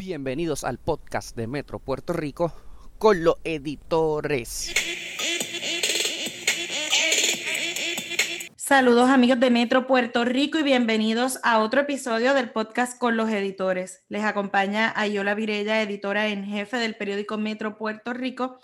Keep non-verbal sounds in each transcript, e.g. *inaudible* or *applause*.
Bienvenidos al podcast de Metro Puerto Rico con los editores. Saludos amigos de Metro Puerto Rico y bienvenidos a otro episodio del podcast con los editores. Les acompaña Ayola Virella, editora en jefe del periódico Metro Puerto Rico.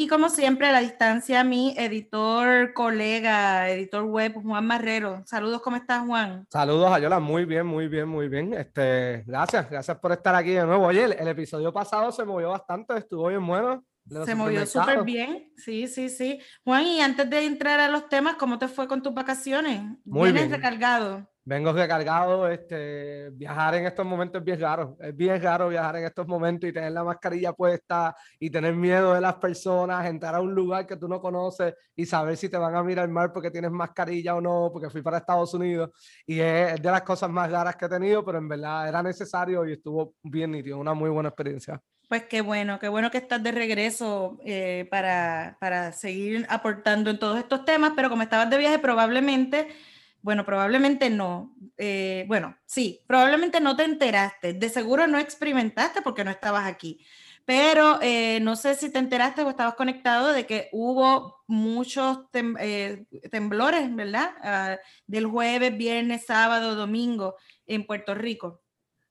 Y como siempre, a la distancia, mi editor, colega, editor web, Juan Marrero. Saludos, ¿cómo estás, Juan? Saludos, Ayola. Muy bien, muy bien, muy bien. Este, gracias, gracias por estar aquí de nuevo. Oye, el episodio pasado se movió bastante, estuvo bien bueno. Se movió súper bien, sí, sí, sí. Juan, y antes de entrar a los temas, ¿cómo te fue con tus vacaciones? Muy ¿Vienes bien. recargado? Vengo recargado, este, viajar en estos momentos es bien raro, es bien raro viajar en estos momentos y tener la mascarilla puesta y tener miedo de las personas, entrar a un lugar que tú no conoces y saber si te van a mirar mal porque tienes mascarilla o no, porque fui para Estados Unidos y es, es de las cosas más raras que he tenido, pero en verdad era necesario y estuvo bien nítido, una muy buena experiencia. Pues qué bueno, qué bueno que estás de regreso eh, para, para seguir aportando en todos estos temas, pero como estabas de viaje probablemente, bueno, probablemente no, eh, bueno, sí, probablemente no te enteraste, de seguro no experimentaste porque no estabas aquí, pero eh, no sé si te enteraste o estabas conectado de que hubo muchos tem- eh, temblores, ¿verdad? Ah, del jueves, viernes, sábado, domingo en Puerto Rico.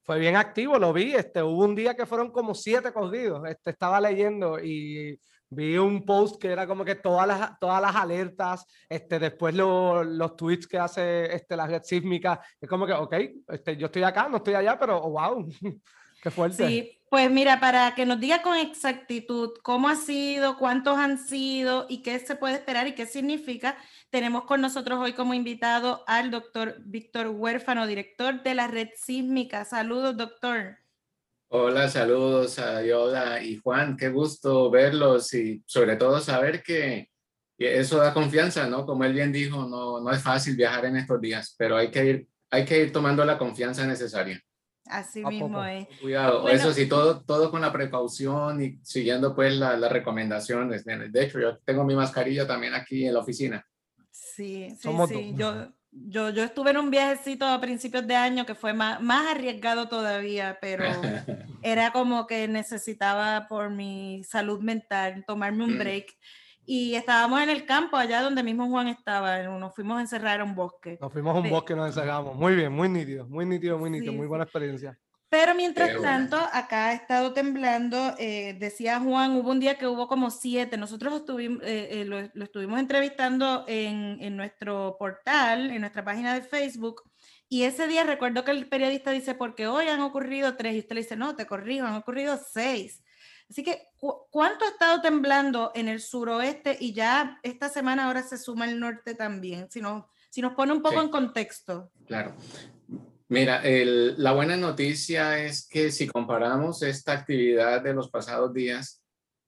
Fue bien activo, lo vi. Este, hubo un día que fueron como siete corridos. Este, estaba leyendo y vi un post que era como que todas las, todas las alertas, este, después lo- los tweets que hace este, la red sísmica. Es como que, ok, este, yo estoy acá, no estoy allá, pero oh, wow, *laughs* qué fuerte. Sí, pues mira, para que nos diga con exactitud cómo ha sido, cuántos han sido y qué se puede esperar y qué significa, tenemos con nosotros hoy como invitado al doctor Víctor Huérfano, director de la red sísmica. Saludos, doctor. Hola, saludos a Yoda y Juan, qué gusto verlos y sobre todo saber que eso da confianza, ¿no? Como él bien dijo, no, no es fácil viajar en estos días, pero hay que ir, hay que ir tomando la confianza necesaria. Así A mismo es. Cuidado, Bueno. eso sí, todo, todo con la precaución y siguiendo pues la- las recomendaciones. De hecho, yo tengo mi mascarilla también aquí en la oficina. Sí, sí, Somos sí. dos. Yo, yo, yo estuve en un viajecito a principios de año que fue más, más arriesgado todavía, pero *laughs* era como que necesitaba por mi salud mental tomarme un Mm. break. Y estábamos en el campo, allá donde mismo Juan estaba, nos fuimos a encerrar a un bosque. Nos fuimos a un Ve- bosque y nos encerramos. Muy bien, muy nítido, muy nítido, muy nítido, Sí, muy sí. buena experiencia. Pero mientras Qué bueno. tanto, acá ha estado temblando, eh, decía Juan, hubo un día que hubo como siete, nosotros estuvimos, eh, eh, lo, lo estuvimos entrevistando en, en nuestro portal, en nuestra página de Facebook, y ese día recuerdo que el periodista dice, porque hoy han ocurrido tres, y usted le dice, no, te corrijo, han ocurrido seis. Así que, ¿cu- ¿cuánto ha estado temblando en el suroeste? Y ya esta semana ahora se suma el norte también, si nos, si nos pone un poco Sí. en contexto. Claro. Mira, la buena noticia es que si comparamos esta actividad de los pasados días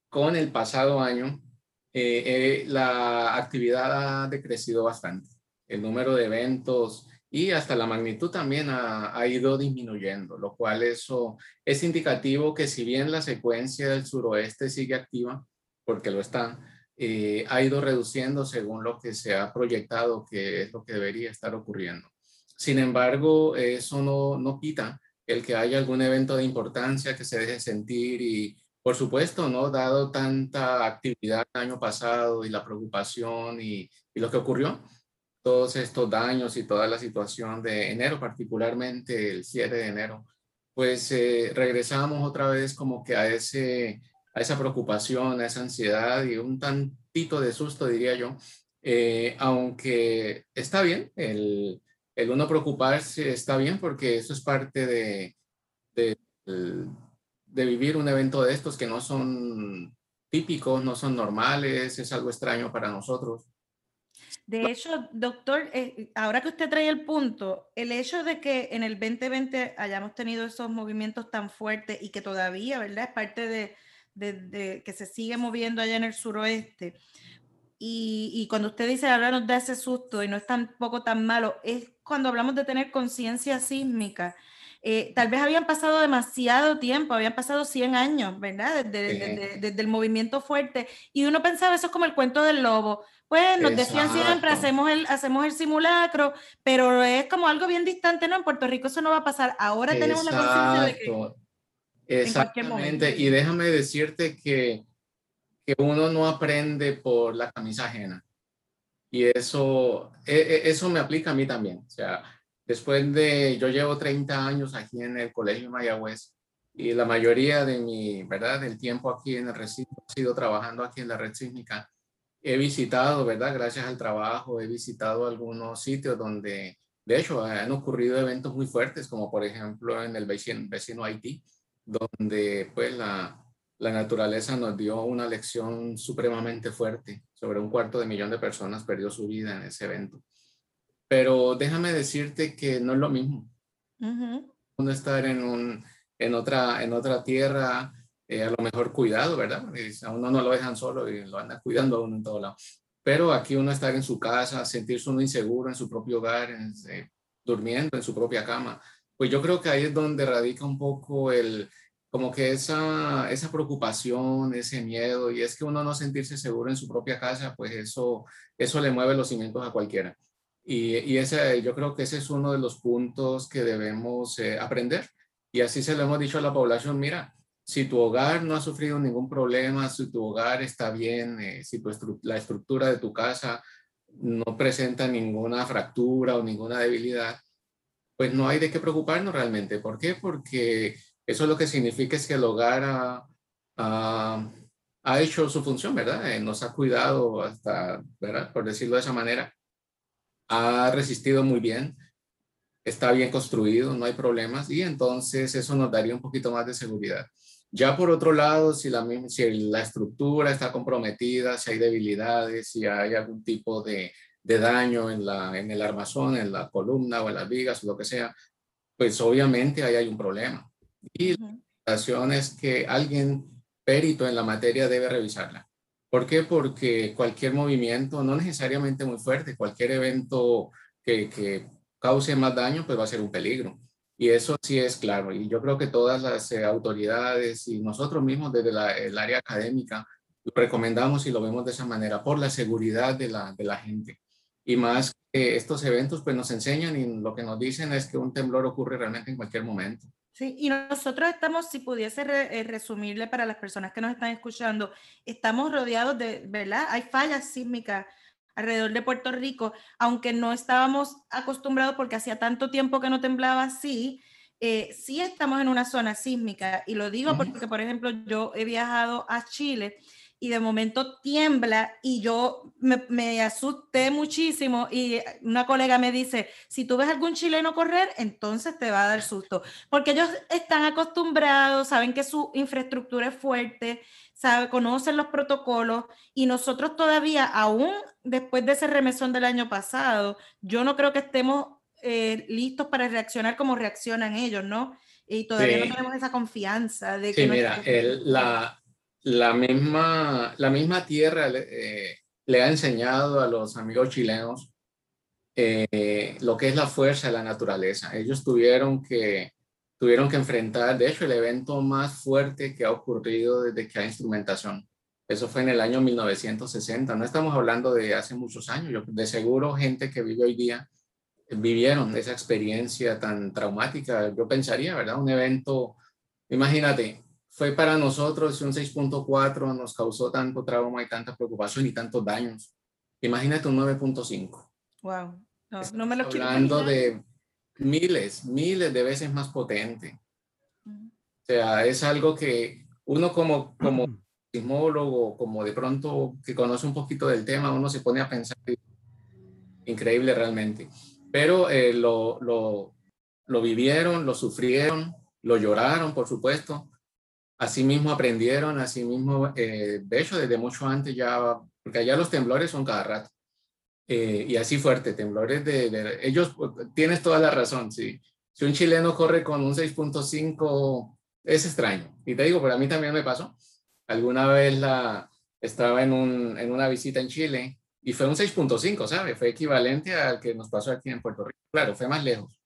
con el pasado año, eh, eh, la actividad ha decrecido bastante. El número de eventos y hasta la magnitud también ha, ha ido disminuyendo, lo cual eso es indicativo que si bien la secuencia del suroeste sigue activa, porque lo está, eh, ha ido reduciendo según lo que se ha proyectado que es lo que debería estar ocurriendo. Sin embargo, eso no, no quita el que haya algún evento de importancia que se deje sentir y, por supuesto, no dado tanta actividad el año pasado y la preocupación y, y lo que ocurrió, todos estos daños y toda la situación de enero, particularmente el 7 de enero, pues eh, regresamos otra vez como que a, ese, a esa preocupación, a esa ansiedad y un tantito de susto, diría yo, eh, aunque está bien, el, el uno preocuparse está bien porque eso es parte de, de, vivir un evento de estos que no son típicos, no son normales, es algo extraño para nosotros. De hecho, doctor, eh, ahora que usted trae el punto, el hecho de que en el 2020 hayamos tenido esos movimientos tan fuertes y que todavía, ¿verdad? Es parte de que se sigue moviendo allá en el suroeste. Y, y cuando usted dice ahora nos da ese susto y no es tampoco tan malo, es cuando hablamos de tener conciencia sísmica. Eh, tal vez habían pasado demasiado tiempo, habían pasado 100 años, ¿verdad? Desde, Sí. desde- desde el movimiento fuerte. Y uno pensaba, eso es como el cuento del lobo. Pues nos decían siempre, Exacto. hacemos el, hacemos el simulacro, pero es como algo bien distante, ¿no? En Puerto Rico eso no va a pasar. Ahora tenemos la conciencia de que... Exacto. Exactamente. Y déjame decirte que, uno no aprende por la camisa ajena. Y eso, e, e, eso me aplica a mí también. O después de, yo llevo 30 años aquí en el Colegio Mayagüez y la mayoría de mi, ¿verdad? Del tiempo aquí en el recinto ha sido trabajando aquí en la red sísmica. He visitado, ¿verdad? Gracias al trabajo, he visitado algunos sitios donde, de hecho, han ocurrido eventos muy fuertes, como por ejemplo en el vecino, vecino Haití, donde pues la, la naturaleza nos dio una lección supremamente fuerte. Sobre un cuarto de millón de personas perdió su vida en ese evento. Pero déjame decirte que no es lo mismo. Uno estar en, un, en, otra, en otra tierra, eh, a lo mejor cuidado, ¿verdad? a uno no lo dejan solo y lo andan cuidando a uno en todo lado. Pero aquí uno estar en su casa, sentirse uno inseguro en su propio hogar, eh, durmiendo en su propia cama. Pues yo creo que ahí es donde radica un poco el, como que esa, esa preocupación, ese miedo, y es que uno no sentirse seguro en su propia casa, pues eso, eso le mueve los cimientos a cualquiera. Y, y ese, yo creo que ese es uno de los puntos que debemos eh, aprender. Y así se lo hemos dicho a la población, mira, si tu hogar no ha sufrido ningún problema, si tu hogar está bien, eh, si la estructura de tu casa no presenta ninguna fractura o ninguna debilidad, pues no hay de qué preocuparnos realmente. ¿Por qué? Porque eso lo que significa es que el hogar ha, hecho su función, ¿verdad? Eh, nos ha cuidado hasta, ¿verdad? Por decirlo de esa manera. Ha resistido muy bien, está bien construido, no hay problemas y entonces eso nos daría un poquito más de seguridad. Ya por otro lado, si la, si la estructura está comprometida, si hay debilidades, si hay algún tipo de, de daño en, la, en el armazón, en la columna o en las vigas o lo que sea, pues obviamente ahí hay un problema. Y la situación es que alguien perito en la materia debe revisarla. ¿Por qué? Porque cualquier movimiento, no necesariamente muy fuerte, cualquier evento que, que cause más daño, pues va a ser un peligro. Y eso sí es claro. Y yo creo que todas las eh, autoridades y nosotros mismos desde la, el área académica lo recomendamos y lo vemos de esa manera por la seguridad de la, de la gente. Y más que estos eventos pues nos enseñan y lo que nos dicen es que un temblor ocurre realmente en cualquier momento. Sí, y nosotros estamos, si pudiese eh, resumirle para las personas que nos están escuchando, estamos rodeados de, ¿verdad? Hay fallas sísmicas alrededor de Puerto Rico, aunque no estábamos acostumbrados porque hacía tanto tiempo que no temblaba así, eh, sí estamos en una zona sísmica. Y lo digo porque, por ejemplo, yo he viajado a Chile y de momento tiembla y yo me, asusté muchísimo y una colega me dice, si tú ves algún chileno correr, entonces te va a dar susto, porque ellos están acostumbrados, saben que su infraestructura es fuerte, sabe, conocen los protocolos y nosotros todavía, aún después de ese remesón del año pasado, yo no creo que estemos eh, listos para reaccionar como reaccionan ellos, ¿no? Y todavía no tenemos esa confianza de que... Sí, mira, la, la misma, la misma tierra le, eh, ha enseñado a los amigos chilenos eh, lo que es la fuerza de la naturaleza. Ellos tuvieron que, tuvieron que enfrentar, de hecho, el evento más fuerte que ha ocurrido desde que hay instrumentación. Eso fue en el año 1960. No estamos hablando de hace muchos años. Yo, de seguro, gente que vive hoy día vivieron esa experiencia tan traumática. Yo pensaría, ¿verdad? Un evento, imagínate, fue para nosotros un 6.4 nos causó tanto trauma y tanta preocupación y tantos daños. Imagínate un 9.5. Wow. No, me lo quiero Hablando de miles, miles de veces más potente. O sea, es algo que uno como, como sismólogo, como de pronto que conoce un poquito del tema, uno se pone a pensar, increíble realmente. Pero eh, lo, lo, lo vivieron, lo sufrieron, lo lloraron, por supuesto, Asimismo aprendieron, asimismo, eh, de hecho, desde mucho antes ya, porque allá los temblores son cada rato. Eh, y así fuerte, temblores de, ellos, tienes toda la razón, sí. Si un chileno corre con un 6.5, es extraño. Y te digo, pero a mí también me pasó. Alguna vez la, estaba en, un, en una visita en Chile y fue un 6.5, ¿sabes? Fue equivalente al que nos pasó aquí en Puerto Rico. Claro, fue más lejos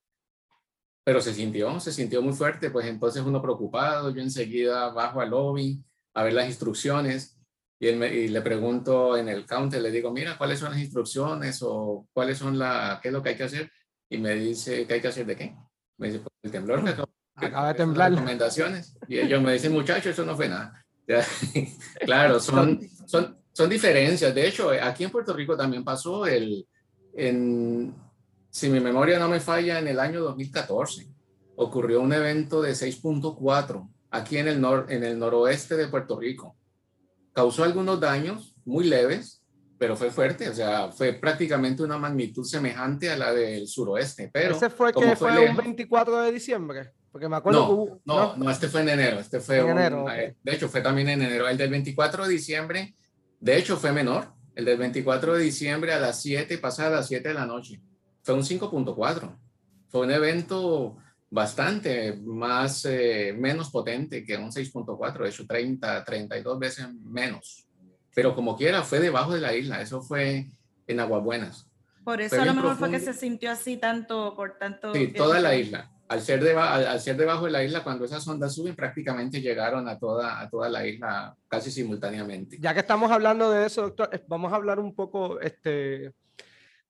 pero se sintió, se sintió muy fuerte, pues entonces uno preocupado, yo enseguida bajo al lobby a ver las instrucciones y, él me, y le pregunto en el counter, le digo, mira, ¿cuáles son las instrucciones o cuáles son la, qué es lo que hay que hacer? Y me dice, ¿qué hay que hacer de qué? Me dice, pues el temblor que Acaba de temblar. Recomendaciones. Y ellos me dicen, muchachos, eso no fue nada. *laughs* claro, son, son, son diferencias. De hecho, aquí en Puerto Rico también pasó el, en, si mi memoria no me falla, en el año 2014 ocurrió un evento de 6.4 aquí en el, nor, en el noroeste de Puerto Rico. Causó algunos daños muy leves, pero fue fuerte, o sea, fue prácticamente una magnitud semejante a la del suroeste. Pero ¿Ese fue que fue, un 24 de diciembre? Porque me acuerdo no, que hubo, no, no, este fue en enero, este fue en enero, eh, de hecho fue también en enero. El del 24 de diciembre, de hecho fue menor, el del 24 de diciembre a las 7, pasada a las 7 de la noche, fue un 5.4. Fue un evento bastante más, eh, menos potente que un 6.4, de hecho 30, 32 veces menos pero como quiera, fue debajo de la isla, eso fue en Aguabuenas. Por eso a lo mejor fue que se sintió así tanto, por tanto... Sí, toda la isla. Al ser, de, al, ser debajo de la isla, cuando esas ondas suben, prácticamente llegaron a toda, a toda la isla casi simultáneamente. Ya que estamos hablando de eso, doctor, vamos a hablar un poco, este,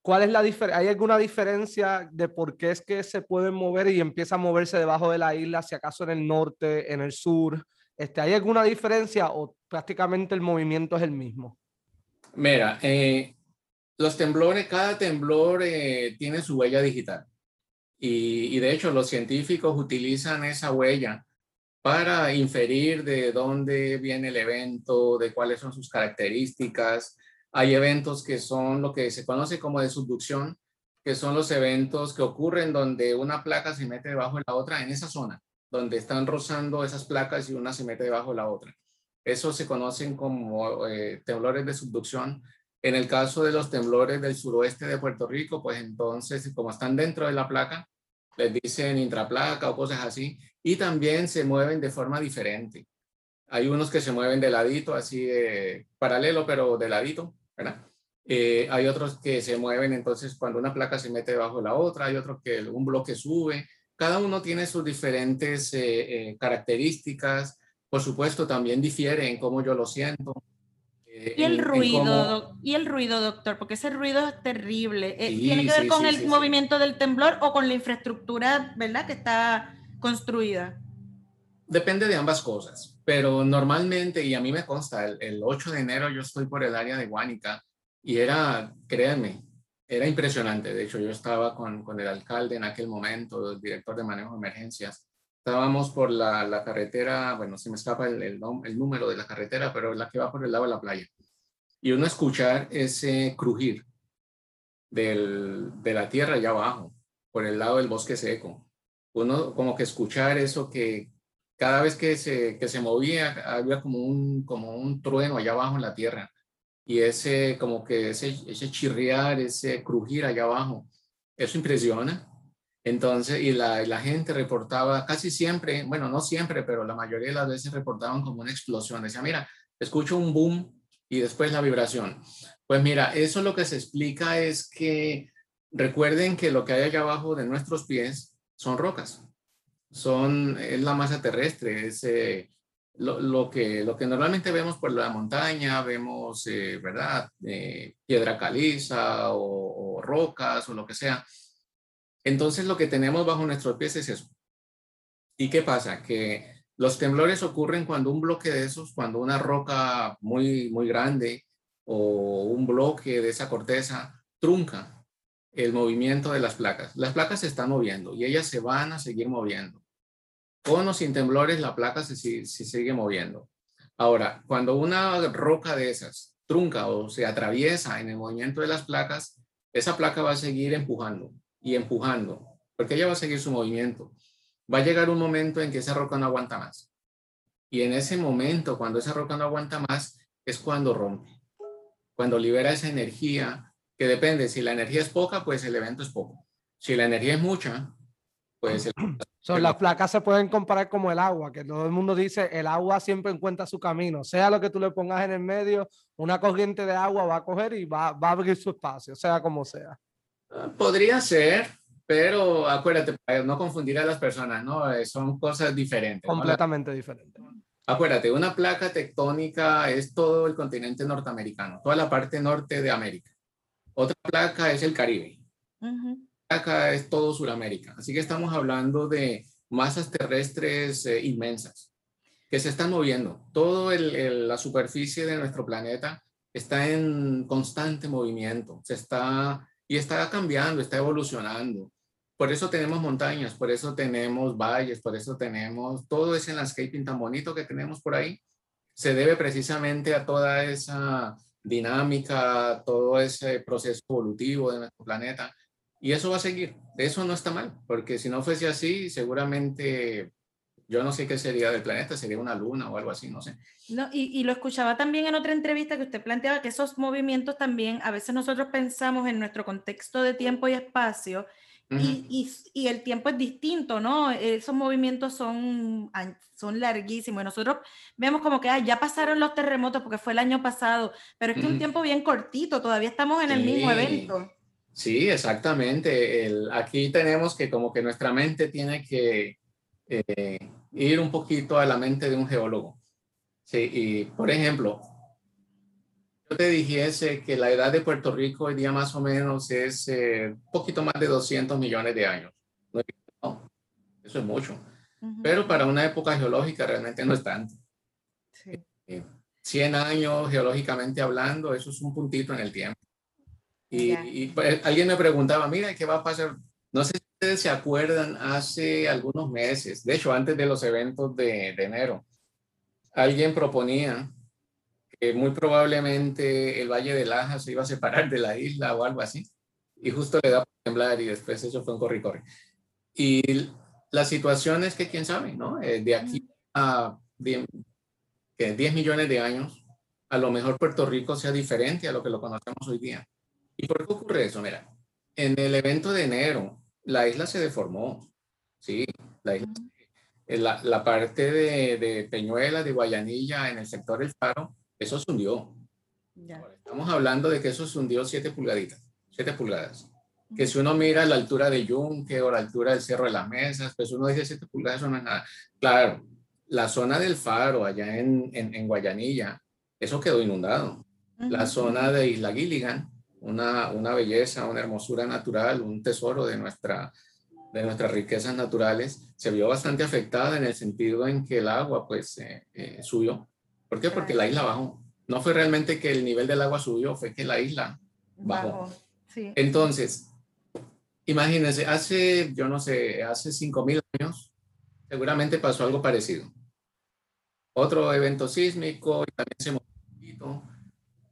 ¿cuál es la diferencia? ¿Hay alguna diferencia de por qué es que se pueden mover y empieza a moverse debajo de la isla, si acaso en el norte, en el sur? Este, ¿Hay alguna diferencia o prácticamente el movimiento es el mismo? Mira, eh, los temblores, cada temblor eh, tiene su huella digital. Y, de hecho los científicos utilizan esa huella para inferir de dónde viene el evento, de cuáles son sus características. Hay eventos que son lo que se conoce como de subducción, que son los eventos que ocurren donde una placa se mete debajo de la otra en esa zona donde están rozando esas placas y una se mete debajo de la otra. Eso se conocen como eh, temblores de subducción. En el caso de los temblores del suroeste de Puerto Rico, pues entonces, como están dentro de la placa, les dicen intraplaca o cosas así, y también se mueven de forma diferente. Hay unos que se mueven de ladito, así paralelo, pero de ladito, ¿verdad? Eh, hay otros que se mueven entonces cuando una placa se mete debajo de la otra, hay otros que un bloque sube, cada uno tiene sus diferentes eh, eh, características, por supuesto también difiere en cómo yo lo siento. Y el ruido, y el ruido, doctor, porque ese ruido es terrible. ¿Tiene que ver con el movimiento del temblor o con la infraestructura, verdad, que está construida? Depende de ambas cosas, pero normalmente, y a mí me consta, el, el 8 de enero yo estoy por el área de Guánica y era, créanme, era impresionante. De hecho, yo estaba con, con, el alcalde en aquel momento, el director de manejo de emergencias. Estábamos por la, la carretera, bueno, se me escapa el, el, el, número de la carretera, pero la que va por el lado de la playa. Y uno escuchar ese crujir del, de la tierra allá abajo, por el lado del bosque seco. Uno como que escuchar eso que cada vez que se, que se movía había como un, como un trueno allá abajo en la tierra y ese como que ese, ese chirriar, ese crujir allá abajo, eso impresiona. Entonces, y la, la, gente reportaba casi siempre, bueno, no siempre, pero la mayoría de las veces reportaban como una explosión. Decía, mira, escucho un boom y después la vibración. Pues mira, eso lo que se explica es que recuerden que lo que hay allá abajo de nuestros pies son rocas. Son, es la masa terrestre, es lo, que, lo que normalmente vemos por la montaña, vemos, eh, ¿verdad? Eh, piedra caliza o, rocas o lo que sea. Entonces lo que tenemos bajo nuestros pies es eso. ¿Y qué pasa? Que los temblores ocurren cuando un bloque de esos, cuando una roca muy, muy grande o un bloque de esa corteza trunca el movimiento de las placas. Las placas se están moviendo y ellas se van a seguir moviendo. Con o sin temblores, la placa se, sigue moviendo. Ahora, cuando una roca de esas trunca o se atraviesa en el movimiento de las placas, esa placa va a seguir empujando y empujando, porque ella va a seguir su movimiento. Va a llegar un momento en que esa roca no aguanta más. Y en ese momento, cuando esa roca no aguanta más, es cuando rompe, cuando libera esa energía, que depende, si la energía es poca, pues el evento es poco. Si la energía es mucha, pues *clears throat* Son, las placas se pueden comparar como el agua, que todo el mundo dice, el agua siempre encuentra su camino, sea lo que tú le pongas en el medio, una corriente de agua va a coger y va, va a abrir su espacio, sea como sea. Ah, podría ser, pero acuérdate, no confundir a las personas, ¿no? Eh, son cosas diferentes. Completamente diferentes. Acuérdate, una placa tectónica es todo el continente norteamericano, toda la parte norte de América. Otra placa es el Caribe. Uh acá es todo Sudamérica. Así que estamos hablando de masas terrestres eh, inmensas que se están moviendo. Toda la superficie de nuestro planeta está en constante movimiento, se está y está cambiando, está evolucionando. Por eso tenemos montañas, por eso tenemos valles, por eso tenemos todo ese landscaping tan bonito que tenemos por ahí. Se debe precisamente a toda esa dinámica, todo ese proceso evolutivo de nuestro planeta. Y eso va a seguir. Eso no está mal, porque si no fuese así, seguramente yo no sé qué sería del planeta, sería una luna o algo así, no sé. No, y, y, lo escuchaba también en otra entrevista que usted planteaba que esos movimientos también, a veces nosotros pensamos en nuestro contexto de tiempo y espacio, y, y, y, el tiempo es distinto, ¿no? Esos movimientos son, son larguísimos. Y nosotros vemos como que ah, ya pasaron los terremotos porque fue el año pasado, pero es que un tiempo bien cortito, todavía estamos en el mismo evento. Sí, exactamente. El, aquí tenemos que como que nuestra mente tiene que eh, ir un poquito a la mente de un geólogo. Sí, y por ejemplo, yo te dijese que la edad de Puerto Rico hoy día más o menos es un eh, poquito más de 200 millones de años. No, eso es mucho. Pero para una época geológica realmente no es tanto. Sí. 100 eh, años geológicamente hablando, eso es un puntito en el tiempo. Y, y pues, alguien me preguntaba, mira, ¿qué va a pasar? No sé si ustedes se acuerdan, hace algunos meses, de hecho antes de los eventos de, de enero, alguien proponía que muy probablemente el Valle de Laja se iba a separar de la isla o algo así. Y justo le da por temblar y después eso fue un corre-corre. Y la situación es que quién sabe, ¿no? Eh, de aquí a 10, 10 millones de años, a lo mejor Puerto Rico sea diferente a lo que lo conocemos hoy día. ¿Y por qué ocurre eso? Mira, en el evento de enero, la isla se deformó, ¿sí? La, isla, la, la parte de, de Peñuela, de Guayanilla, en el sector del Faro, eso se hundió. Estamos hablando de que eso se hundió 7 pulgaditas, 7 pulgadas. Que si uno mira la altura de Yunque o la altura del Cerro de las Mesas, pues uno dice 7 pulgadas, eso no es nada. Claro, la zona del Faro, allá en, en, Guayanilla, eso quedó inundado. La zona de Isla Gilligan, una, una belleza, una hermosura natural, un tesoro de, nuestra, de nuestras riquezas naturales, se vio bastante afectada en el sentido en que el agua pues eh, eh, subió ¿Por qué? Porque la isla bajó. No fue realmente que el nivel del agua subió, fue que la isla bajó. Entonces, imagínense, hace, yo no sé, hace 5.000 años, seguramente pasó algo parecido. Otro evento sísmico y también se movió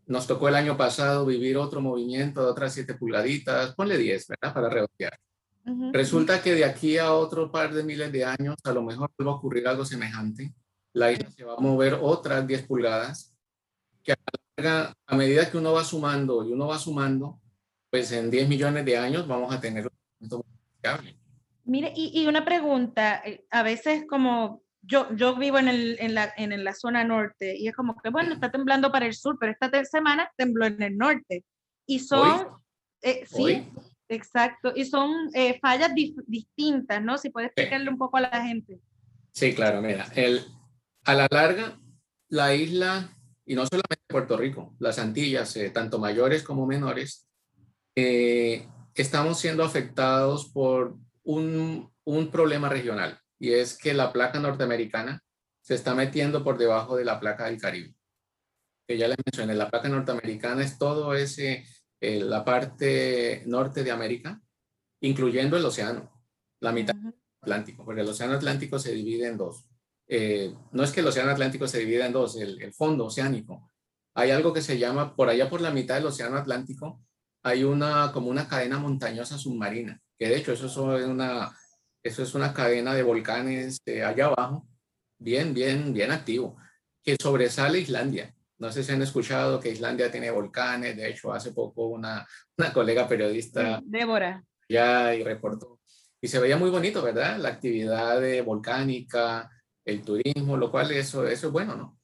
Nos tocó el año pasado vivir otro movimiento de otras 7 pulgaditas, ponle 10, ¿verdad? Para redondear. Resulta que de aquí a otro par de miles de años, a lo mejor va a ocurrir algo semejante la isla se va a mover otras 10 pulgadas, que a, a medida que uno va sumando y uno va sumando, pues en 10 millones de años vamos a tener un Mire, y, y, una pregunta, eh, a veces como yo, yo vivo en, el, en, la, en la zona norte y es como que, bueno, está temblando para el sur, pero esta semana tembló en el norte. Y son, eh, sí, exacto, y son eh, fallas distintas, ¿no? Si puedes explicarle un poco a la gente. Sí, claro, mira, el, a la larga, la isla, y no solamente Puerto Rico, las Antillas, eh, tanto mayores como menores, estamos siendo afectados por un, un problema regional, y es que la placa norteamericana se está metiendo por debajo de la placa del Caribe. Que ya les mencioné, la placa norteamericana es todo ese, eh, la parte norte de América, incluyendo el océano, la mitad del Atlántico, porque el océano Atlántico se divide en dos. Eh, no es que el Océano Atlántico se divida en dos, el, fondo oceánico. Hay algo que se llama, por allá por la mitad del Océano Atlántico, hay una como una cadena montañosa submarina, que de hecho eso es una, eso es una cadena de volcanes allá abajo, bien, bien, bien activo, que sobresale Islandia. No sé si han escuchado que Islandia tiene volcanes, de hecho hace poco una, una colega periodista... Débora. Ya y reportó. Y se veía muy bonito, ¿verdad? La actividad volcánica, el turismo, lo cual eso, eso es bueno, ¿no?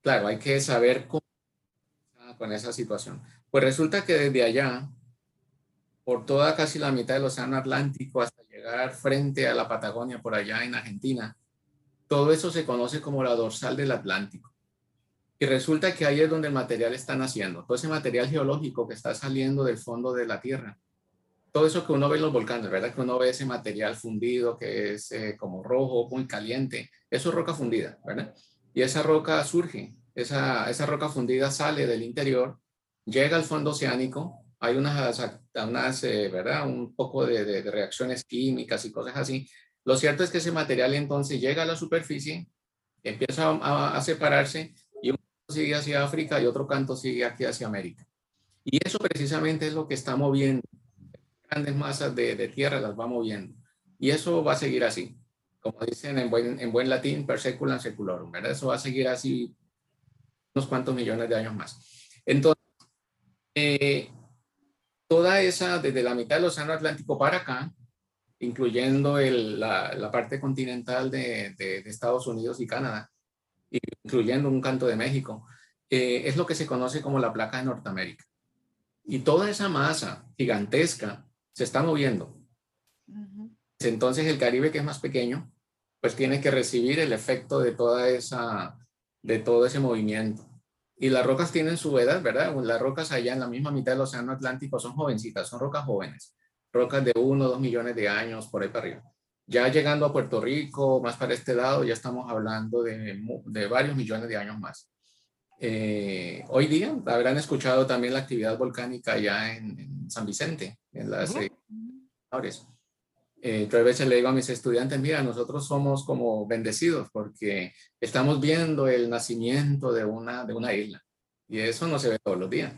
Claro, hay que saber cómo con esa situación. Pues resulta que desde allá, por toda casi la mitad del Océano Atlántico hasta llegar frente a la Patagonia, por allá en Argentina, todo eso se conoce como la dorsal del Atlántico. Y resulta que ahí es donde el material está naciendo, todo ese material geológico que está saliendo del fondo de la Tierra. todo eso que uno ve en los volcanes, ¿verdad? Que uno ve ese material fundido que es eh, como rojo, muy caliente, eso es roca fundida, ¿verdad? Y esa roca surge, esa, esa roca fundida sale del interior, llega al fondo oceánico, hay unas, unas eh, ¿verdad? Un poco de, de, reacciones químicas y cosas así. Lo cierto es que ese material entonces llega a la superficie, empieza a, a separarse y un canto sigue hacia África y otro canto sigue aquí hacia América. Y eso precisamente es lo que está moviendo. Grandes masas de, de tierra las va moviendo. Y eso va a seguir así. Como dicen en buen, en buen latín, per seculam seculorum, ¿verdad? Eso va a seguir así unos cuantos millones de años más. Entonces, eh, toda esa, desde la mitad del Océano Atlántico para acá, incluyendo el, la, la, parte continental de, de, de, Estados Unidos y Canadá, incluyendo un canto de México, eh, es lo que se conoce como la placa de Norteamérica. Y toda esa masa gigantesca se está moviendo. Uh -huh. Entonces el Caribe, que es más pequeño, pues tiene que recibir el efecto de toda esa, de todo ese movimiento. Y las rocas tienen su edad, ¿verdad? Las rocas allá en la misma mitad del Océano Atlántico son jovencitas, son rocas jóvenes, rocas de uno o dos millones de años por ahí para arriba. Ya llegando a Puerto Rico, más para este lado, ya estamos hablando de, de varios millones de años más. Eh, hoy día habrán escuchado también la actividad volcánica ya en, en San Vicente, en las uh -huh. eh, yo a veces le digo a mis estudiantes, mira, nosotros somos como bendecidos porque estamos viendo el nacimiento de una, de una isla y eso no se ve todos los días.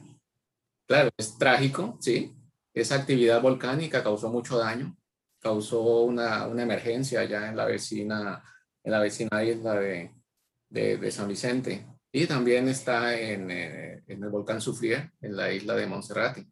Claro, es trágico, sí, esa actividad volcánica causó mucho daño, causó una, una emergencia allá en la vecina, en la vecina isla de, de, de San Vicente y también está en, eh, en, el volcán Sufrier, en la isla de Monserrate.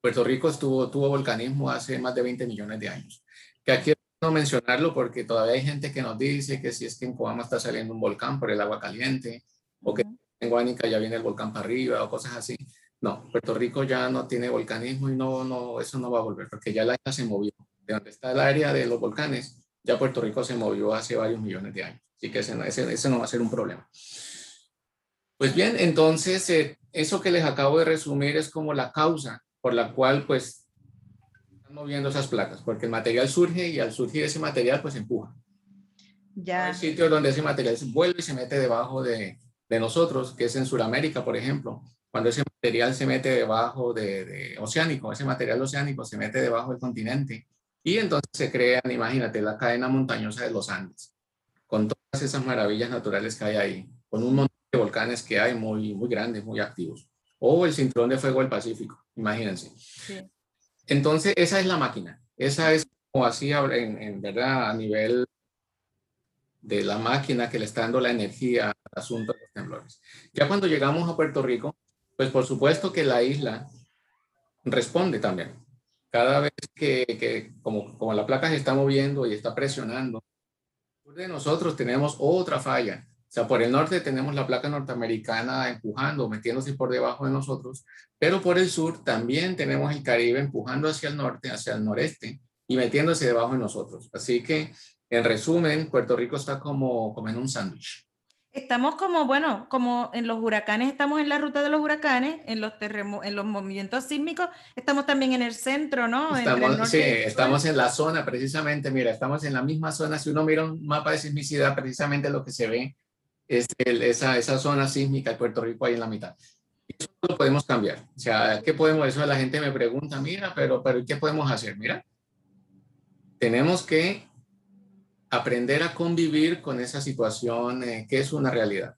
Puerto Rico estuvo, tuvo volcanismo hace más de 20 millones de años. Que aquí no mencionarlo porque todavía hay gente que nos dice que si es que en Coama está saliendo un volcán por el agua caliente o que en Guánica ya viene el volcán para arriba o cosas así. No, Puerto Rico ya no tiene volcanismo y no, no, eso no va a volver porque ya la isla se movió. De donde está el área de los volcanes, ya Puerto Rico se movió hace varios millones de años. Así que ese, ese, ese no va a ser un problema. Pues bien, entonces eh, eso que les acabo de resumir es como la causa por la cual pues están moviendo esas placas, porque el material surge y al surgir ese material pues empuja. Ya. Hay sitios donde ese material vuelve y se mete debajo de, de nosotros, que es en Sudamérica, por ejemplo, cuando ese material se mete debajo de, de, oceánico, ese material oceánico se mete debajo del continente y entonces se crean, imagínate, la cadena montañosa de los Andes, con todas esas maravillas naturales que hay ahí, con un montón de volcanes que hay muy, muy grandes, muy activos. O el cinturón de fuego del Pacífico, imagínense. Sí. Entonces, esa es la máquina. Esa es como así, en, en, verdad, a nivel de la máquina que le está dando la energía al asunto de los temblores. Ya cuando llegamos a Puerto Rico, pues por supuesto que la isla responde también. Cada vez que, que como, como la placa se está moviendo y está presionando, de nosotros tenemos otra falla o sea, por el norte tenemos la placa norteamericana empujando, metiéndose por debajo de nosotros, pero por el sur también tenemos el Caribe empujando hacia el norte, hacia el noreste y metiéndose debajo de nosotros. Así que, en resumen, Puerto Rico está como, como en un sándwich. Estamos como, bueno, como en los huracanes, estamos en la ruta de los huracanes, en los terremotos, en los movimientos sísmicos, estamos también en el centro, ¿no? Estamos, sí, estamos en la zona, precisamente, mira, estamos en la misma zona. Si uno mira un mapa de sismicidad, precisamente lo que se ve es el, esa, esa zona sísmica de Puerto Rico ahí en la mitad. Eso lo podemos cambiar. O sea, ¿qué podemos? Eso la gente me pregunta, mira, pero, pero ¿qué podemos hacer? Mira, tenemos que aprender a convivir con esa situación eh, que es una realidad.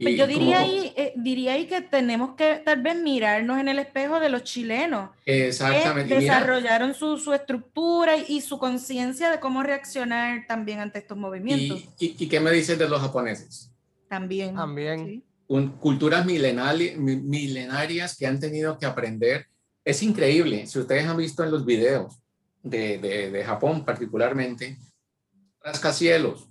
Pues yo diría ahí, eh, diría ahí que tenemos que tal vez mirarnos en el espejo de los chilenos. Exactamente. Que desarrollaron su, su, estructura y, y su conciencia de cómo reaccionar también ante estos movimientos. ¿Y, y, y qué me dices de los japoneses? También. También. Sí. Un, culturas milenari milenarias que han tenido que aprender. Es increíble, si ustedes han visto en los videos de, de, de Japón particularmente, rascacielos,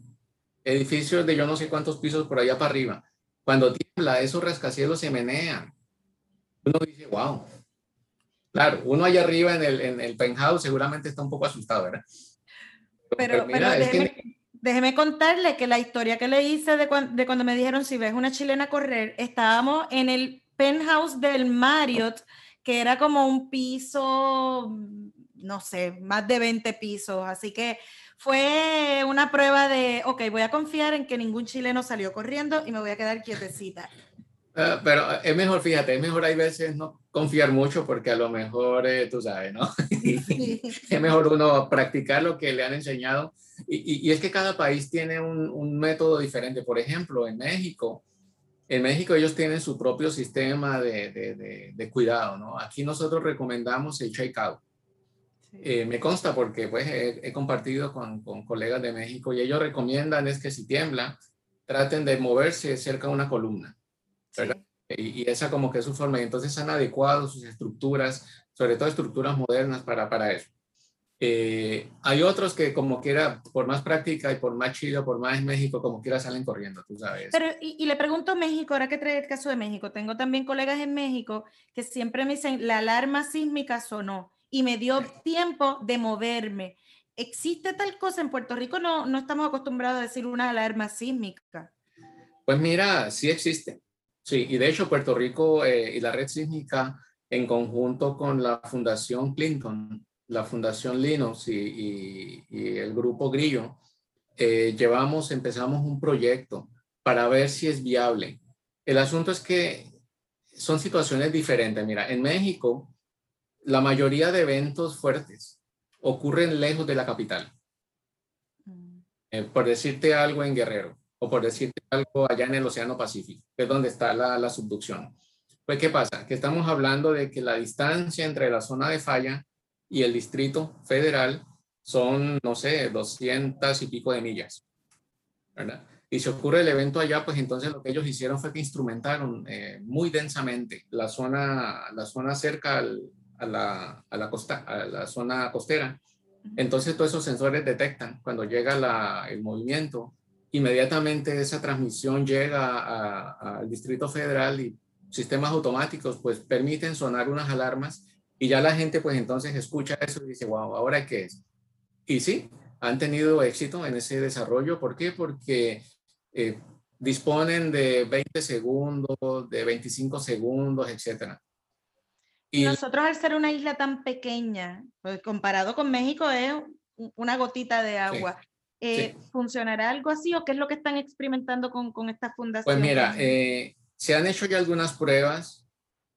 edificios de yo no sé cuántos pisos por allá para arriba. Cuando tiembla, esos rascacielos se menean. Uno dice, wow. Claro, uno allá arriba en el, en el penthouse seguramente está un poco asustado, ¿verdad? Pero, pero, mira, pero déjeme, que déjeme contarle que la historia que le hice de, cuando, de cuando me dijeron si ves una chilena correr, estábamos en el penthouse del Marriott que era como un piso, no sé, más de 20 pisos. Así que fue una prueba de, ok, voy a confiar en que ningún chileno salió corriendo y me voy a quedar quietecita. Ah, pero es mejor, fíjate, es mejor hay veces no confiar mucho porque a lo mejor, eh, tú sabes, ¿no? *laughs* es mejor uno practicar lo que le han enseñado. Y, y, es que cada país tiene un, un, método diferente. Por ejemplo, en México, en México ellos tienen su propio sistema de, de, de, cuidado, ¿no? Aquí nosotros recomendamos el check-out. Eh, me consta porque pues he, he compartido con, con, colegas de México y ellos recomiendan es que si tiembla, traten de moverse cerca de una columna y, esa como que es su forma. Y entonces han adecuado sus estructuras, sobre todo estructuras modernas para, para eso. Eh, hay otros que como quiera, por más práctica y por más chido, por más México, como quiera salen corriendo, tú sabes. Pero, y, le pregunto a México, ahora que trae el caso de México, tengo también colegas en México que siempre me dicen, la alarma sísmica sonó y me dio tiempo de moverme. ¿Existe tal cosa en Puerto Rico? No, no estamos acostumbrados a decir una alarma sísmica. Pues mira, sí existe. Sí, y de hecho Puerto Rico eh, y la red sísmica en conjunto con la Fundación Clinton, la Fundación Linux y, el Grupo Grillo, eh, llevamos, empezamos un proyecto para ver si es viable. El asunto es que son situaciones diferentes. Mira, en México, la mayoría de eventos fuertes ocurren lejos de la capital. Mm. Eh, por decirte algo en Guerrero o por decirte algo allá en el Océano Pacífico, que es donde está la, la subducción. Pues, ¿qué pasa? Que estamos hablando de que la distancia entre la zona de falla y el distrito federal son, no sé, 200 y pico de millas, ¿verdad? Y si ocurre el evento allá, pues entonces lo que ellos hicieron fue que instrumentaron eh, muy densamente la zona, la zona cerca a, la, a, la costa, a la zona costera. Entonces todos esos sensores detectan cuando llega la, el movimiento inmediatamente esa transmisión llega al Distrito Federal y sistemas automáticos pues permiten sonar unas alarmas y ya la gente pues entonces escucha eso y dice, wow, ¿ahora qué es? Y sí, han tenido éxito en ese desarrollo. ¿Por qué? Porque eh, disponen de 20 segundos, de 25 segundos, etcétera. Y nosotros al ser una isla tan pequeña, pues comparado con México es una gotita de agua. Eh, ¿Funcionará algo así o qué es lo que están experimentando con, con esta fundación? Pues mira, eh, se han hecho ya algunas pruebas.